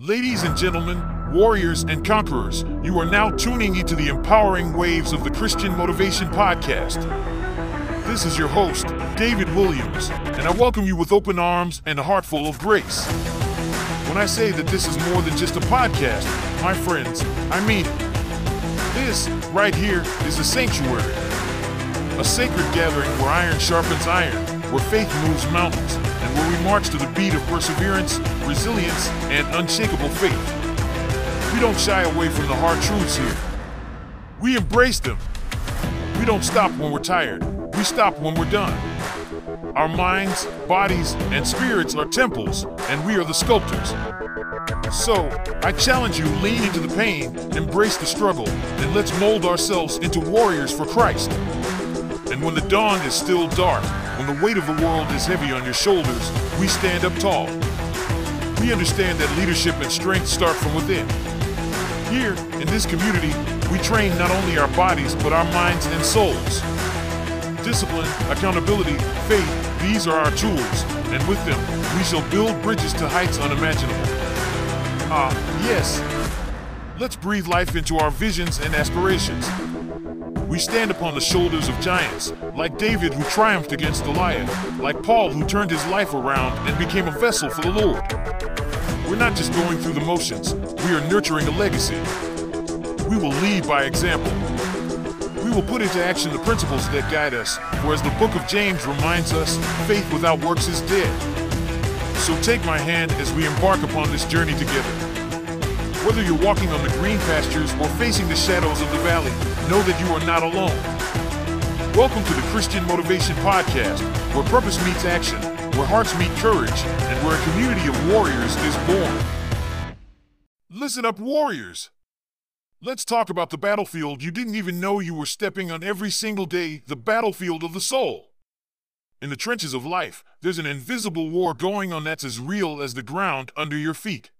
Ladies and gentlemen, warriors and conquerors, you are now tuning into the empowering waves of the Christian Motivation Podcast. This is your host, David Williams, and I welcome you with open arms and a heart full of grace. When I say that this is more than just a podcast, my friends, I mean it. This, right here, is a sanctuary, a sacred gathering where iron sharpens iron, where faith moves mountains, where we march to the beat of perseverance, resilience, and unshakable faith. We don't shy away from the hard truths here. We embrace them. We don't stop when we're tired. We stop when we're done. Our minds, bodies, and spirits are temples, and we are the sculptors. So, I challenge you lean into the pain, embrace the struggle, and let's mold ourselves into warriors for Christ. And when the dawn is still dark, when the weight of the world is heavy on your shoulders, we stand up tall. We understand that leadership and strength start from within. Here, in this community, we train not only our bodies, but our minds and souls. Discipline, accountability, faith, these are our tools, and with them, we shall build bridges to heights unimaginable. Ah, yes. Let's breathe life into our visions and aspirations. We stand upon the shoulders of giants, like David who triumphed against Goliath, like Paul who turned his life around and became a vessel for the Lord. We're not just going through the motions, we are nurturing a legacy. We will lead by example. We will put into action the principles that guide us, for as the book of James reminds us, faith without works is dead. So take my hand as we embark upon this journey together. Whether you're walking on the green pastures or facing the shadows of the valley, know that you are not alone. Welcome to the Christian Motivation Podcast, where purpose meets action, where hearts meet courage, and where a community of warriors is born. Listen up, warriors! Let's talk about the battlefield you didn't even know you were stepping on every single day the battlefield of the soul. In the trenches of life, there's an invisible war going on that's as real as the ground under your feet.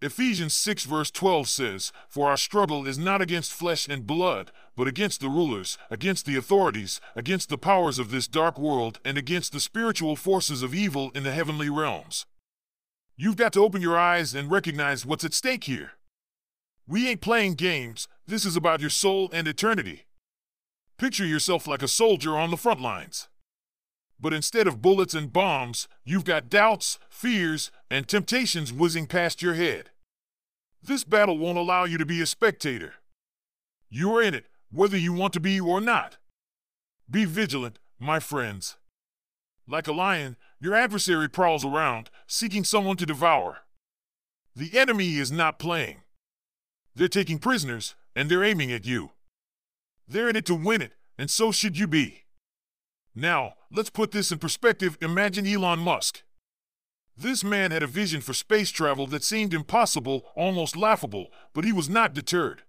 Ephesians 6 verse 12 says, For our struggle is not against flesh and blood, but against the rulers, against the authorities, against the powers of this dark world, and against the spiritual forces of evil in the heavenly realms. You've got to open your eyes and recognize what's at stake here. We ain't playing games, this is about your soul and eternity. Picture yourself like a soldier on the front lines. But instead of bullets and bombs, you've got doubts, fears, and temptations whizzing past your head. This battle won't allow you to be a spectator. You're in it, whether you want to be or not. Be vigilant, my friends. Like a lion, your adversary prowls around, seeking someone to devour. The enemy is not playing. They're taking prisoners, and they're aiming at you. They're in it to win it, and so should you be. Now, let's put this in perspective. Imagine Elon Musk. This man had a vision for space travel that seemed impossible, almost laughable, but he was not deterred.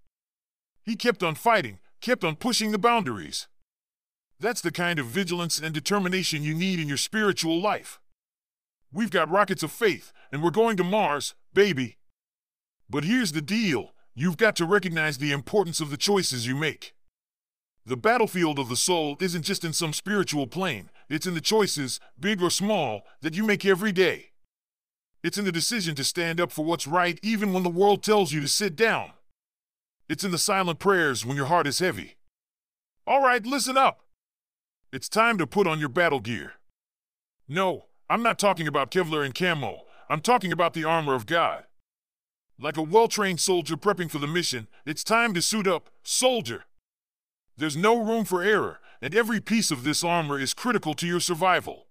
He kept on fighting, kept on pushing the boundaries. That's the kind of vigilance and determination you need in your spiritual life. We've got rockets of faith, and we're going to Mars, baby. But here's the deal you've got to recognize the importance of the choices you make. The battlefield of the soul isn't just in some spiritual plane, it's in the choices, big or small, that you make every day. It's in the decision to stand up for what's right even when the world tells you to sit down. It's in the silent prayers when your heart is heavy. All right, listen up. It's time to put on your battle gear. No, I'm not talking about Kevlar and camo. I'm talking about the armor of God. Like a well trained soldier prepping for the mission, it's time to suit up, soldier. There's no room for error, and every piece of this armor is critical to your survival.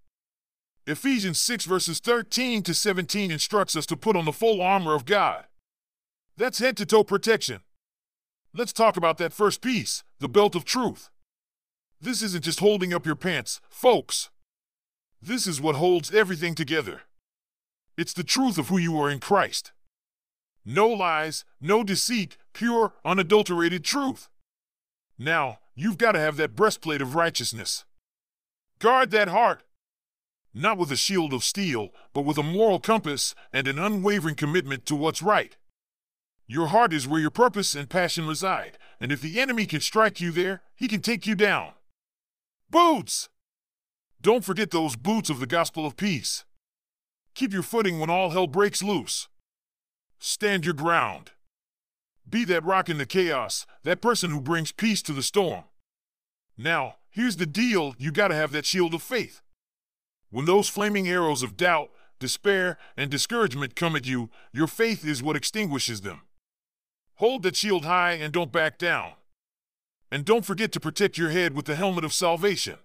Ephesians 6 verses 13 to 17 instructs us to put on the full armor of God. That's head to toe protection. Let's talk about that first piece, the belt of truth. This isn't just holding up your pants, folks. This is what holds everything together. It's the truth of who you are in Christ. No lies, no deceit, pure, unadulterated truth. Now, you've got to have that breastplate of righteousness. Guard that heart. Not with a shield of steel, but with a moral compass and an unwavering commitment to what's right. Your heart is where your purpose and passion reside, and if the enemy can strike you there, he can take you down. Boots! Don't forget those boots of the gospel of peace. Keep your footing when all hell breaks loose. Stand your ground. Be that rock in the chaos, that person who brings peace to the storm. Now, here's the deal you gotta have that shield of faith. When those flaming arrows of doubt, despair, and discouragement come at you, your faith is what extinguishes them. Hold that shield high and don't back down. And don't forget to protect your head with the helmet of salvation.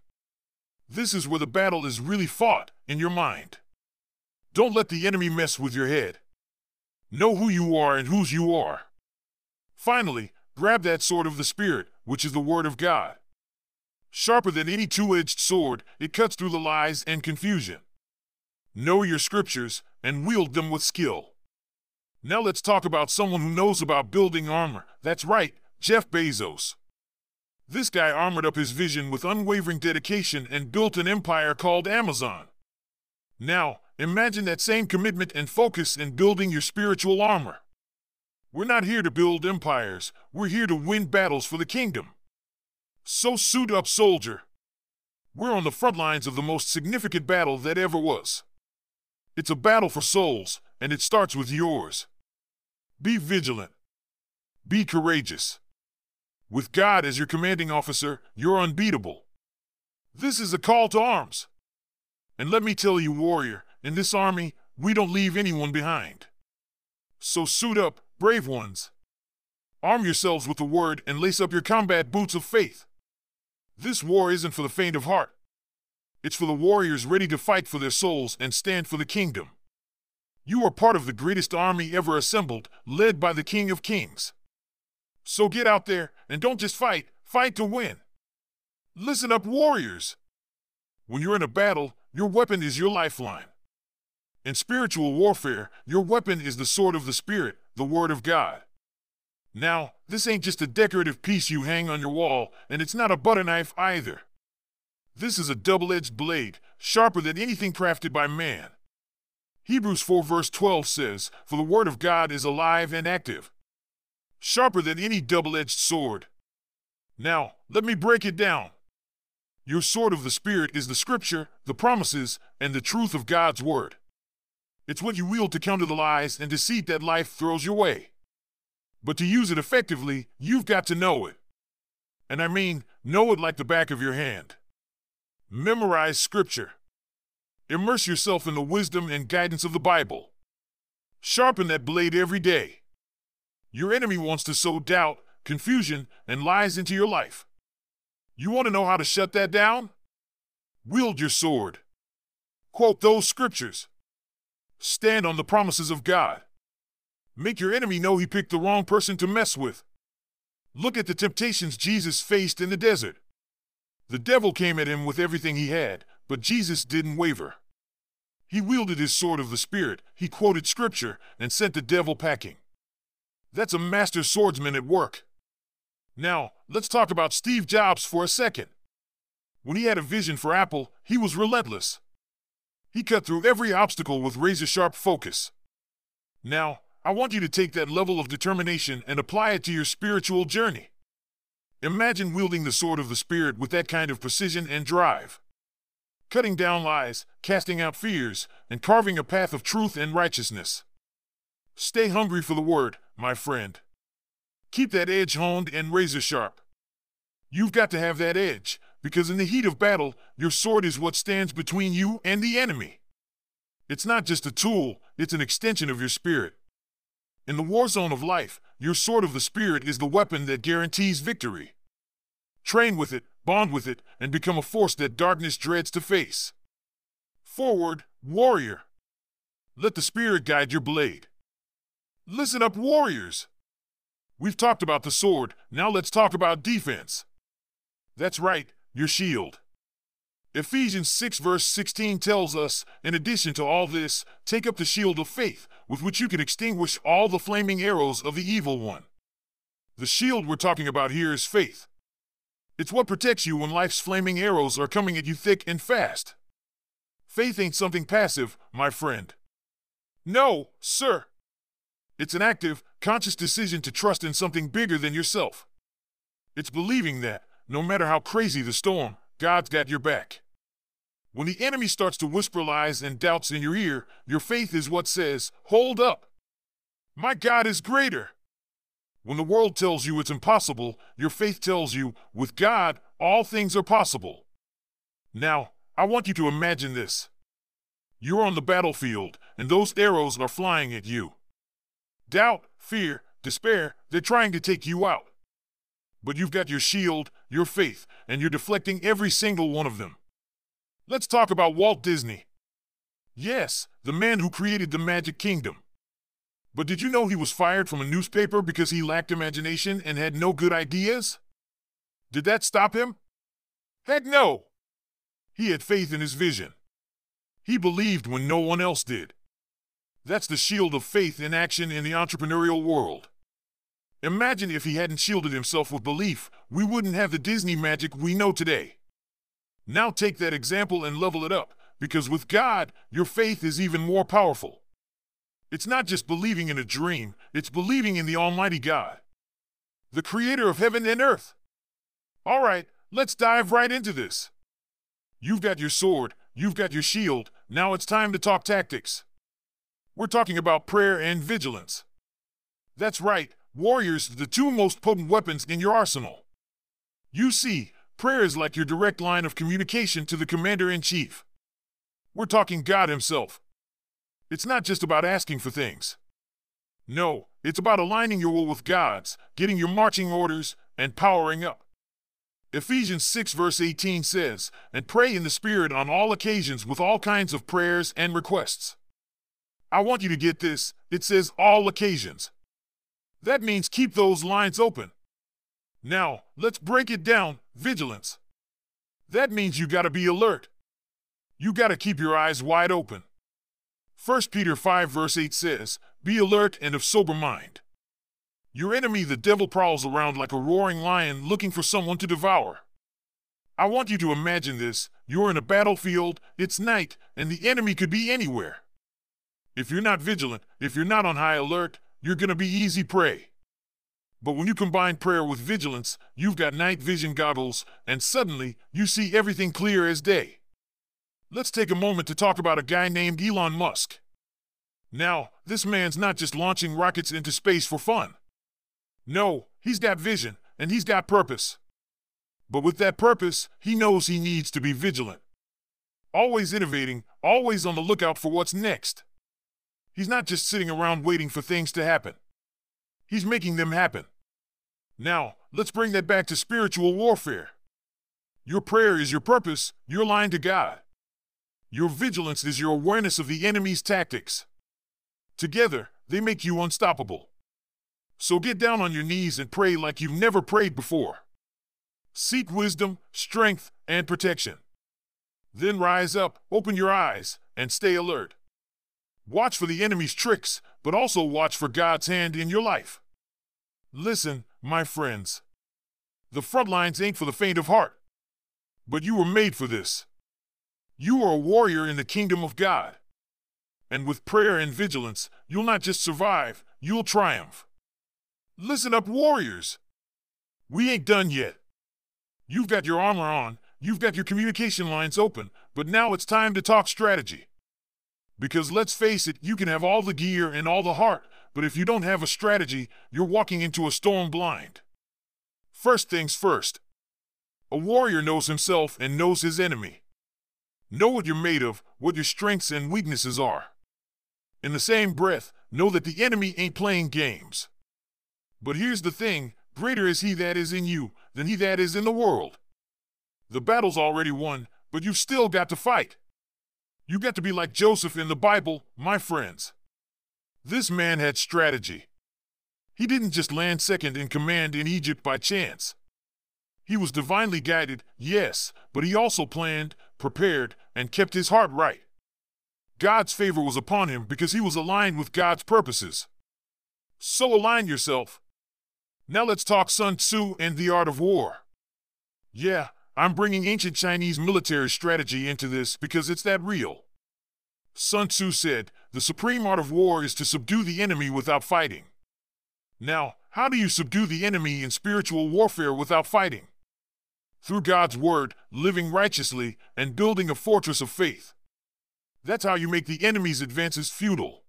This is where the battle is really fought in your mind. Don't let the enemy mess with your head. Know who you are and whose you are. Finally, grab that sword of the Spirit, which is the Word of God. Sharper than any two edged sword, it cuts through the lies and confusion. Know your scriptures and wield them with skill. Now let's talk about someone who knows about building armor. That's right, Jeff Bezos. This guy armored up his vision with unwavering dedication and built an empire called Amazon. Now, imagine that same commitment and focus in building your spiritual armor. We're not here to build empires, we're here to win battles for the kingdom. So suit up, soldier. We're on the front lines of the most significant battle that ever was. It's a battle for souls, and it starts with yours. Be vigilant. Be courageous. With God as your commanding officer, you're unbeatable. This is a call to arms. And let me tell you, warrior, in this army, we don't leave anyone behind. So suit up, brave ones. Arm yourselves with the word and lace up your combat boots of faith. This war isn't for the faint of heart. It's for the warriors ready to fight for their souls and stand for the kingdom. You are part of the greatest army ever assembled, led by the King of Kings. So get out there and don't just fight, fight to win. Listen up, warriors. When you're in a battle, your weapon is your lifeline. In spiritual warfare, your weapon is the sword of the Spirit, the Word of God. Now, this ain't just a decorative piece you hang on your wall, and it's not a butter knife either. This is a double edged blade, sharper than anything crafted by man. Hebrews 4 verse 12 says, For the Word of God is alive and active, sharper than any double edged sword. Now, let me break it down. Your sword of the Spirit is the Scripture, the promises, and the truth of God's Word. It's what you wield to counter the lies and deceit that life throws your way. But to use it effectively, you've got to know it. And I mean, know it like the back of your hand. Memorize Scripture. Immerse yourself in the wisdom and guidance of the Bible. Sharpen that blade every day. Your enemy wants to sow doubt, confusion, and lies into your life. You want to know how to shut that down? Wield your sword. Quote those scriptures. Stand on the promises of God. Make your enemy know he picked the wrong person to mess with. Look at the temptations Jesus faced in the desert. The devil came at him with everything he had, but Jesus didn't waver. He wielded his sword of the Spirit, he quoted scripture, and sent the devil packing. That's a master swordsman at work. Now, let's talk about Steve Jobs for a second. When he had a vision for Apple, he was relentless. He cut through every obstacle with razor sharp focus. Now, I want you to take that level of determination and apply it to your spiritual journey. Imagine wielding the sword of the Spirit with that kind of precision and drive. Cutting down lies, casting out fears, and carving a path of truth and righteousness. Stay hungry for the word, my friend. Keep that edge honed and razor sharp. You've got to have that edge, because in the heat of battle, your sword is what stands between you and the enemy. It's not just a tool, it's an extension of your spirit. In the war zone of life, your sword of the Spirit is the weapon that guarantees victory. Train with it, bond with it, and become a force that darkness dreads to face. Forward, warrior. Let the Spirit guide your blade. Listen up, warriors. We've talked about the sword, now let's talk about defense. That's right, your shield. Ephesians 6, verse 16 tells us, in addition to all this, take up the shield of faith, with which you can extinguish all the flaming arrows of the evil one. The shield we're talking about here is faith. It's what protects you when life's flaming arrows are coming at you thick and fast. Faith ain't something passive, my friend. No, sir. It's an active, conscious decision to trust in something bigger than yourself. It's believing that, no matter how crazy the storm, God's got your back. When the enemy starts to whisper lies and doubts in your ear, your faith is what says, Hold up. My God is greater. When the world tells you it's impossible, your faith tells you, with God, all things are possible. Now, I want you to imagine this. You're on the battlefield, and those arrows are flying at you. Doubt, fear, despair, they're trying to take you out. But you've got your shield, your faith, and you're deflecting every single one of them. Let's talk about Walt Disney. Yes, the man who created the Magic Kingdom. But did you know he was fired from a newspaper because he lacked imagination and had no good ideas? Did that stop him? Heck no! He had faith in his vision. He believed when no one else did. That's the shield of faith in action in the entrepreneurial world. Imagine if he hadn't shielded himself with belief, we wouldn't have the Disney magic we know today. Now take that example and level it up, because with God, your faith is even more powerful. It's not just believing in a dream, it's believing in the Almighty God, the creator of heaven and earth. All right, let's dive right into this. You've got your sword, you've got your shield, now it's time to talk tactics. We're talking about prayer and vigilance. That's right, warriors, the two most potent weapons in your arsenal. You see, prayer is like your direct line of communication to the commander in chief. We're talking God Himself, it's not just about asking for things. No, it's about aligning your will with God's, getting your marching orders, and powering up. Ephesians 6, verse 18 says, And pray in the Spirit on all occasions with all kinds of prayers and requests. I want you to get this it says all occasions. That means keep those lines open. Now, let's break it down vigilance. That means you gotta be alert. You gotta keep your eyes wide open. 1 Peter 5 verse 8 says, Be alert and of sober mind. Your enemy, the devil, prowls around like a roaring lion looking for someone to devour. I want you to imagine this. You're in a battlefield, it's night, and the enemy could be anywhere. If you're not vigilant, if you're not on high alert, you're going to be easy prey. But when you combine prayer with vigilance, you've got night vision goggles, and suddenly you see everything clear as day. Let's take a moment to talk about a guy named Elon Musk. Now, this man's not just launching rockets into space for fun. No, he's got vision, and he's got purpose. But with that purpose, he knows he needs to be vigilant. Always innovating, always on the lookout for what's next. He's not just sitting around waiting for things to happen. He's making them happen. Now, let's bring that back to spiritual warfare. Your prayer is your purpose, your line to God. Your vigilance is your awareness of the enemy's tactics. Together, they make you unstoppable. So get down on your knees and pray like you've never prayed before. Seek wisdom, strength, and protection. Then rise up, open your eyes, and stay alert. Watch for the enemy's tricks, but also watch for God's hand in your life. Listen, my friends. The front lines ain't for the faint of heart. But you were made for this. You are a warrior in the kingdom of God. And with prayer and vigilance, you'll not just survive, you'll triumph. Listen up, warriors. We ain't done yet. You've got your armor on, you've got your communication lines open, but now it's time to talk strategy. Because let's face it, you can have all the gear and all the heart, but if you don't have a strategy, you're walking into a storm blind. First things first. A warrior knows himself and knows his enemy. Know what you're made of, what your strengths and weaknesses are. In the same breath, know that the enemy ain't playing games. But here's the thing greater is he that is in you than he that is in the world. The battle's already won, but you've still got to fight. You got to be like Joseph in the Bible, my friends. This man had strategy. He didn't just land second in command in Egypt by chance. He was divinely guided, yes, but he also planned, prepared, and kept his heart right. God's favor was upon him because he was aligned with God's purposes. So align yourself. Now let's talk Sun Tzu and the art of war. Yeah, I'm bringing ancient Chinese military strategy into this because it's that real. Sun Tzu said, The supreme art of war is to subdue the enemy without fighting. Now, how do you subdue the enemy in spiritual warfare without fighting? through God's word, living righteously, and building a fortress of faith. That's how you make the enemy's advances futile.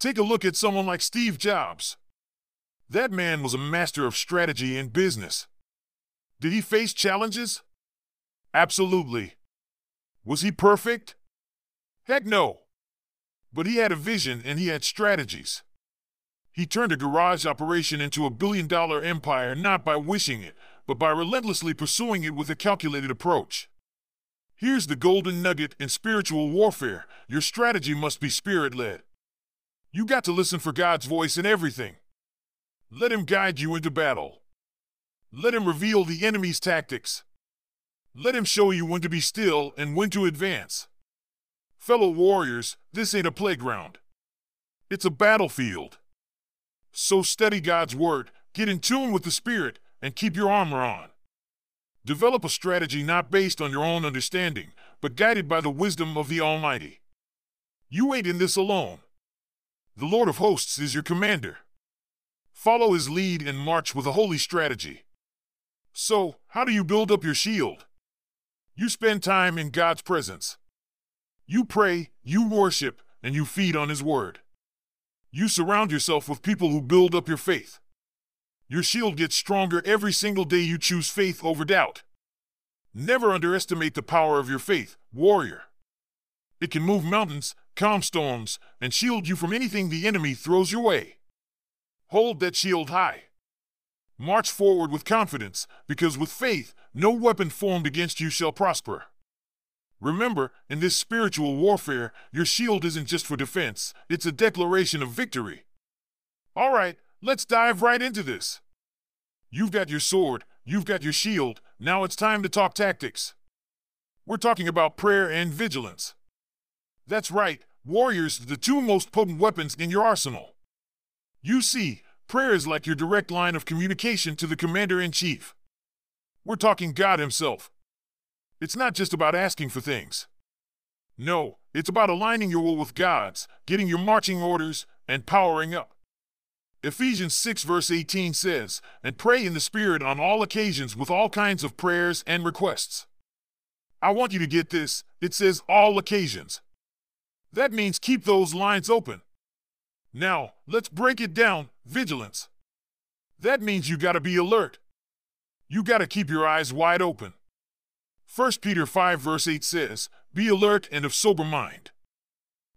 Take a look at someone like Steve Jobs. That man was a master of strategy in business. Did he face challenges? Absolutely. Was he perfect? Heck no. But he had a vision and he had strategies. He turned a garage operation into a billion dollar empire not by wishing it, but by relentlessly pursuing it with a calculated approach. Here's the golden nugget in spiritual warfare your strategy must be spirit led. You got to listen for God's voice in everything. Let Him guide you into battle. Let Him reveal the enemy's tactics. Let Him show you when to be still and when to advance. Fellow warriors, this ain't a playground. It's a battlefield. So study God's Word, get in tune with the Spirit, and keep your armor on. Develop a strategy not based on your own understanding, but guided by the wisdom of the Almighty. You ain't in this alone. The Lord of hosts is your commander. Follow his lead and march with a holy strategy. So, how do you build up your shield? You spend time in God's presence. You pray, you worship, and you feed on his word. You surround yourself with people who build up your faith. Your shield gets stronger every single day you choose faith over doubt. Never underestimate the power of your faith, warrior. It can move mountains, calm storms, and shield you from anything the enemy throws your way. Hold that shield high. March forward with confidence, because with faith, no weapon formed against you shall prosper. Remember, in this spiritual warfare, your shield isn't just for defense, it's a declaration of victory. All right, let's dive right into this. You've got your sword, you've got your shield, now it's time to talk tactics. We're talking about prayer and vigilance. That's right, warriors, the two most potent weapons in your arsenal. You see, prayer is like your direct line of communication to the commander in chief. We're talking God Himself, it's not just about asking for things. No, it's about aligning your will with God's, getting your marching orders, and powering up. Ephesians 6, verse 18 says, And pray in the Spirit on all occasions with all kinds of prayers and requests. I want you to get this. It says all occasions. That means keep those lines open. Now, let's break it down vigilance. That means you gotta be alert. You gotta keep your eyes wide open. 1 Peter 5 verse 8 says, Be alert and of sober mind.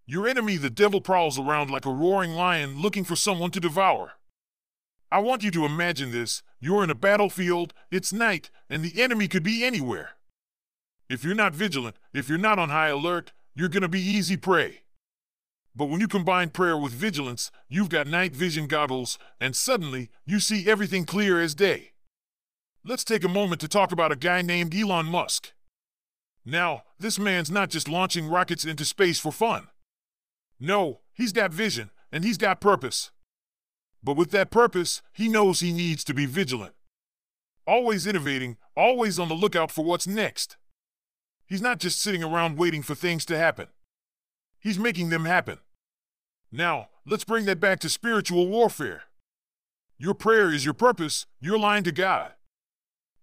Your enemy, the devil, prowls around like a roaring lion looking for someone to devour. I want you to imagine this. You're in a battlefield, it's night, and the enemy could be anywhere. If you're not vigilant, if you're not on high alert, you're to be easy prey. But when you combine prayer with vigilance, you've got night vision goggles, and suddenly you see everything clear as day. Let's take a moment to talk about a guy named Elon Musk. Now, this man's not just launching rockets into space for fun. No, he's got vision and he's got purpose. But with that purpose, he knows he needs to be vigilant. Always innovating, always on the lookout for what's next. He's not just sitting around waiting for things to happen. He's making them happen. Now, let's bring that back to spiritual warfare. Your prayer is your purpose, your line to God.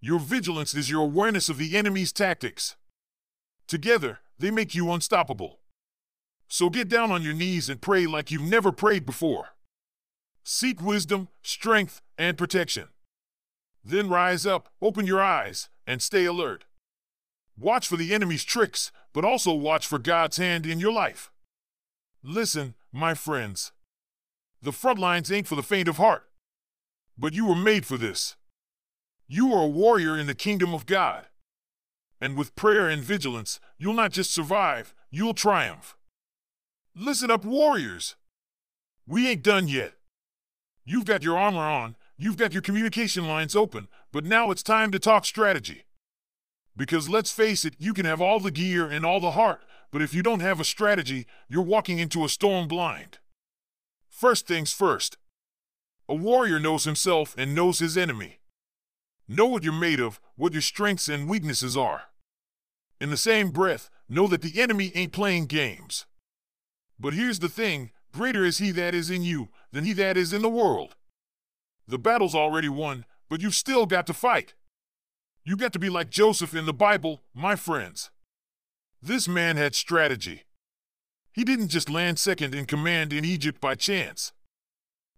Your vigilance is your awareness of the enemy's tactics. Together, they make you unstoppable. So get down on your knees and pray like you've never prayed before. Seek wisdom, strength, and protection. Then rise up, open your eyes, and stay alert. Watch for the enemy's tricks, but also watch for God's hand in your life. Listen, my friends. The front lines ain't for the faint of heart. But you were made for this. You are a warrior in the kingdom of God. And with prayer and vigilance, you'll not just survive, you'll triumph. Listen up, warriors. We ain't done yet. You've got your armor on, you've got your communication lines open, but now it's time to talk strategy. Because let's face it, you can have all the gear and all the heart, but if you don't have a strategy, you're walking into a storm blind. First things first. A warrior knows himself and knows his enemy. Know what you're made of, what your strengths and weaknesses are. In the same breath, know that the enemy ain't playing games. But here's the thing greater is he that is in you than he that is in the world. The battle's already won, but you've still got to fight. You got to be like Joseph in the Bible, my friends. This man had strategy. He didn't just land second in command in Egypt by chance.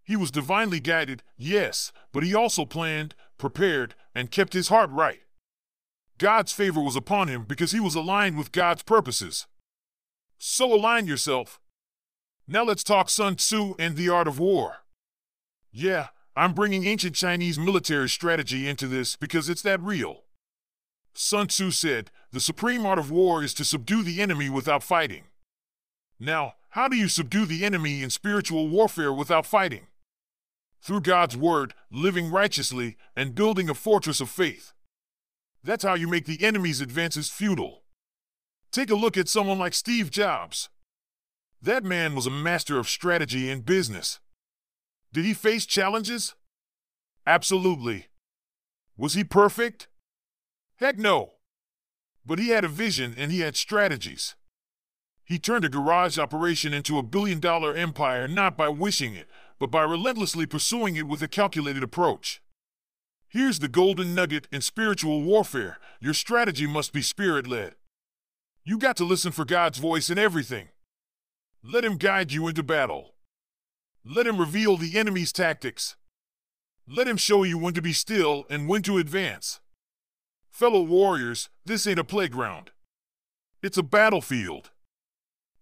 He was divinely guided, yes, but he also planned, prepared, and kept his heart right. God's favor was upon him because he was aligned with God's purposes. So align yourself. Now let's talk Sun Tzu and the art of war. Yeah, I'm bringing ancient Chinese military strategy into this because it's that real. Sun Tzu said, The supreme art of war is to subdue the enemy without fighting. Now, how do you subdue the enemy in spiritual warfare without fighting? Through God's word, living righteously, and building a fortress of faith. That's how you make the enemy's advances futile. Take a look at someone like Steve Jobs. That man was a master of strategy in business. Did he face challenges? Absolutely. Was he perfect? Heck no. But he had a vision and he had strategies. He turned a garage operation into a billion dollar empire not by wishing it, but by relentlessly pursuing it with a calculated approach. Here's the golden nugget in spiritual warfare your strategy must be spirit led. You got to listen for God's voice in everything. Let Him guide you into battle. Let Him reveal the enemy's tactics. Let Him show you when to be still and when to advance. Fellow warriors, this ain't a playground. It's a battlefield.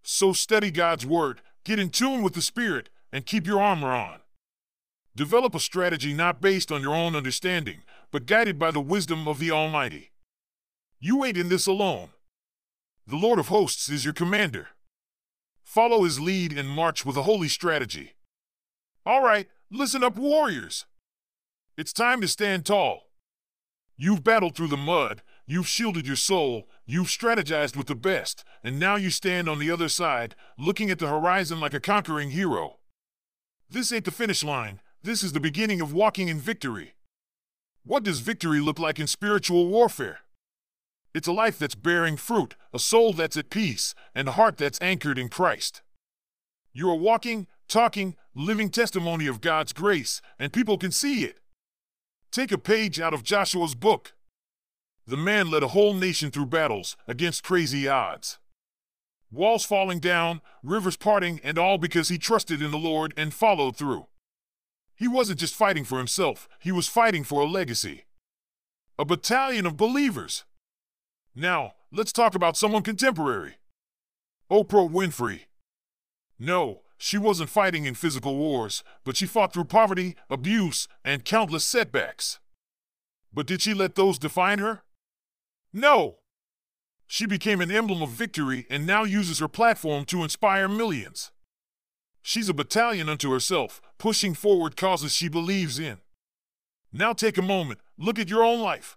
So study God's Word, get in tune with the Spirit, and keep your armor on. Develop a strategy not based on your own understanding, but guided by the wisdom of the Almighty. You ain't in this alone. The Lord of hosts is your commander. Follow his lead and march with a holy strategy. All right, listen up, warriors. It's time to stand tall. You've battled through the mud, you've shielded your soul, you've strategized with the best, and now you stand on the other side, looking at the horizon like a conquering hero. This ain't the finish line, this is the beginning of walking in victory. What does victory look like in spiritual warfare? It's a life that's bearing fruit, a soul that's at peace, and a heart that's anchored in Christ. You're walking, talking, living testimony of God's grace, and people can see it. Take a page out of Joshua's book. The man led a whole nation through battles against crazy odds. Walls falling down, rivers parting, and all because he trusted in the Lord and followed through. He wasn't just fighting for himself, he was fighting for a legacy. A battalion of believers. Now, let's talk about someone contemporary. Oprah Winfrey. No, she wasn't fighting in physical wars, but she fought through poverty, abuse, and countless setbacks. But did she let those define her? No! She became an emblem of victory and now uses her platform to inspire millions. She's a battalion unto herself, pushing forward causes she believes in. Now take a moment, look at your own life.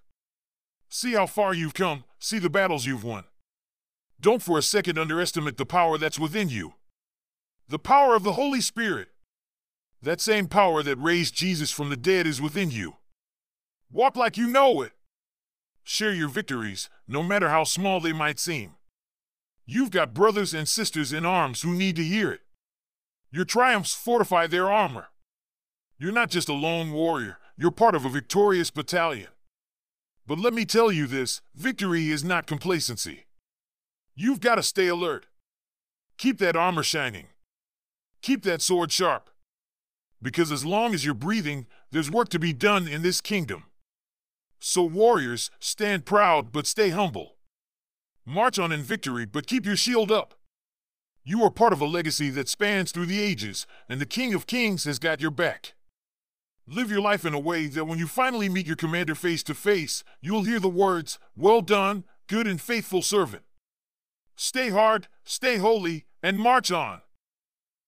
See how far you've come, see the battles you've won. Don't for a second underestimate the power that's within you. The power of the Holy Spirit. That same power that raised Jesus from the dead is within you. Walk like you know it. Share your victories, no matter how small they might seem. You've got brothers and sisters in arms who need to hear it. Your triumphs fortify their armor. You're not just a lone warrior, you're part of a victorious battalion. But let me tell you this victory is not complacency. You've got to stay alert. Keep that armor shining. Keep that sword sharp. Because as long as you're breathing, there's work to be done in this kingdom. So, warriors, stand proud but stay humble. March on in victory but keep your shield up. You are part of a legacy that spans through the ages, and the King of Kings has got your back. Live your life in a way that when you finally meet your commander face to face, you'll hear the words, Well done, good and faithful servant. Stay hard, stay holy, and march on.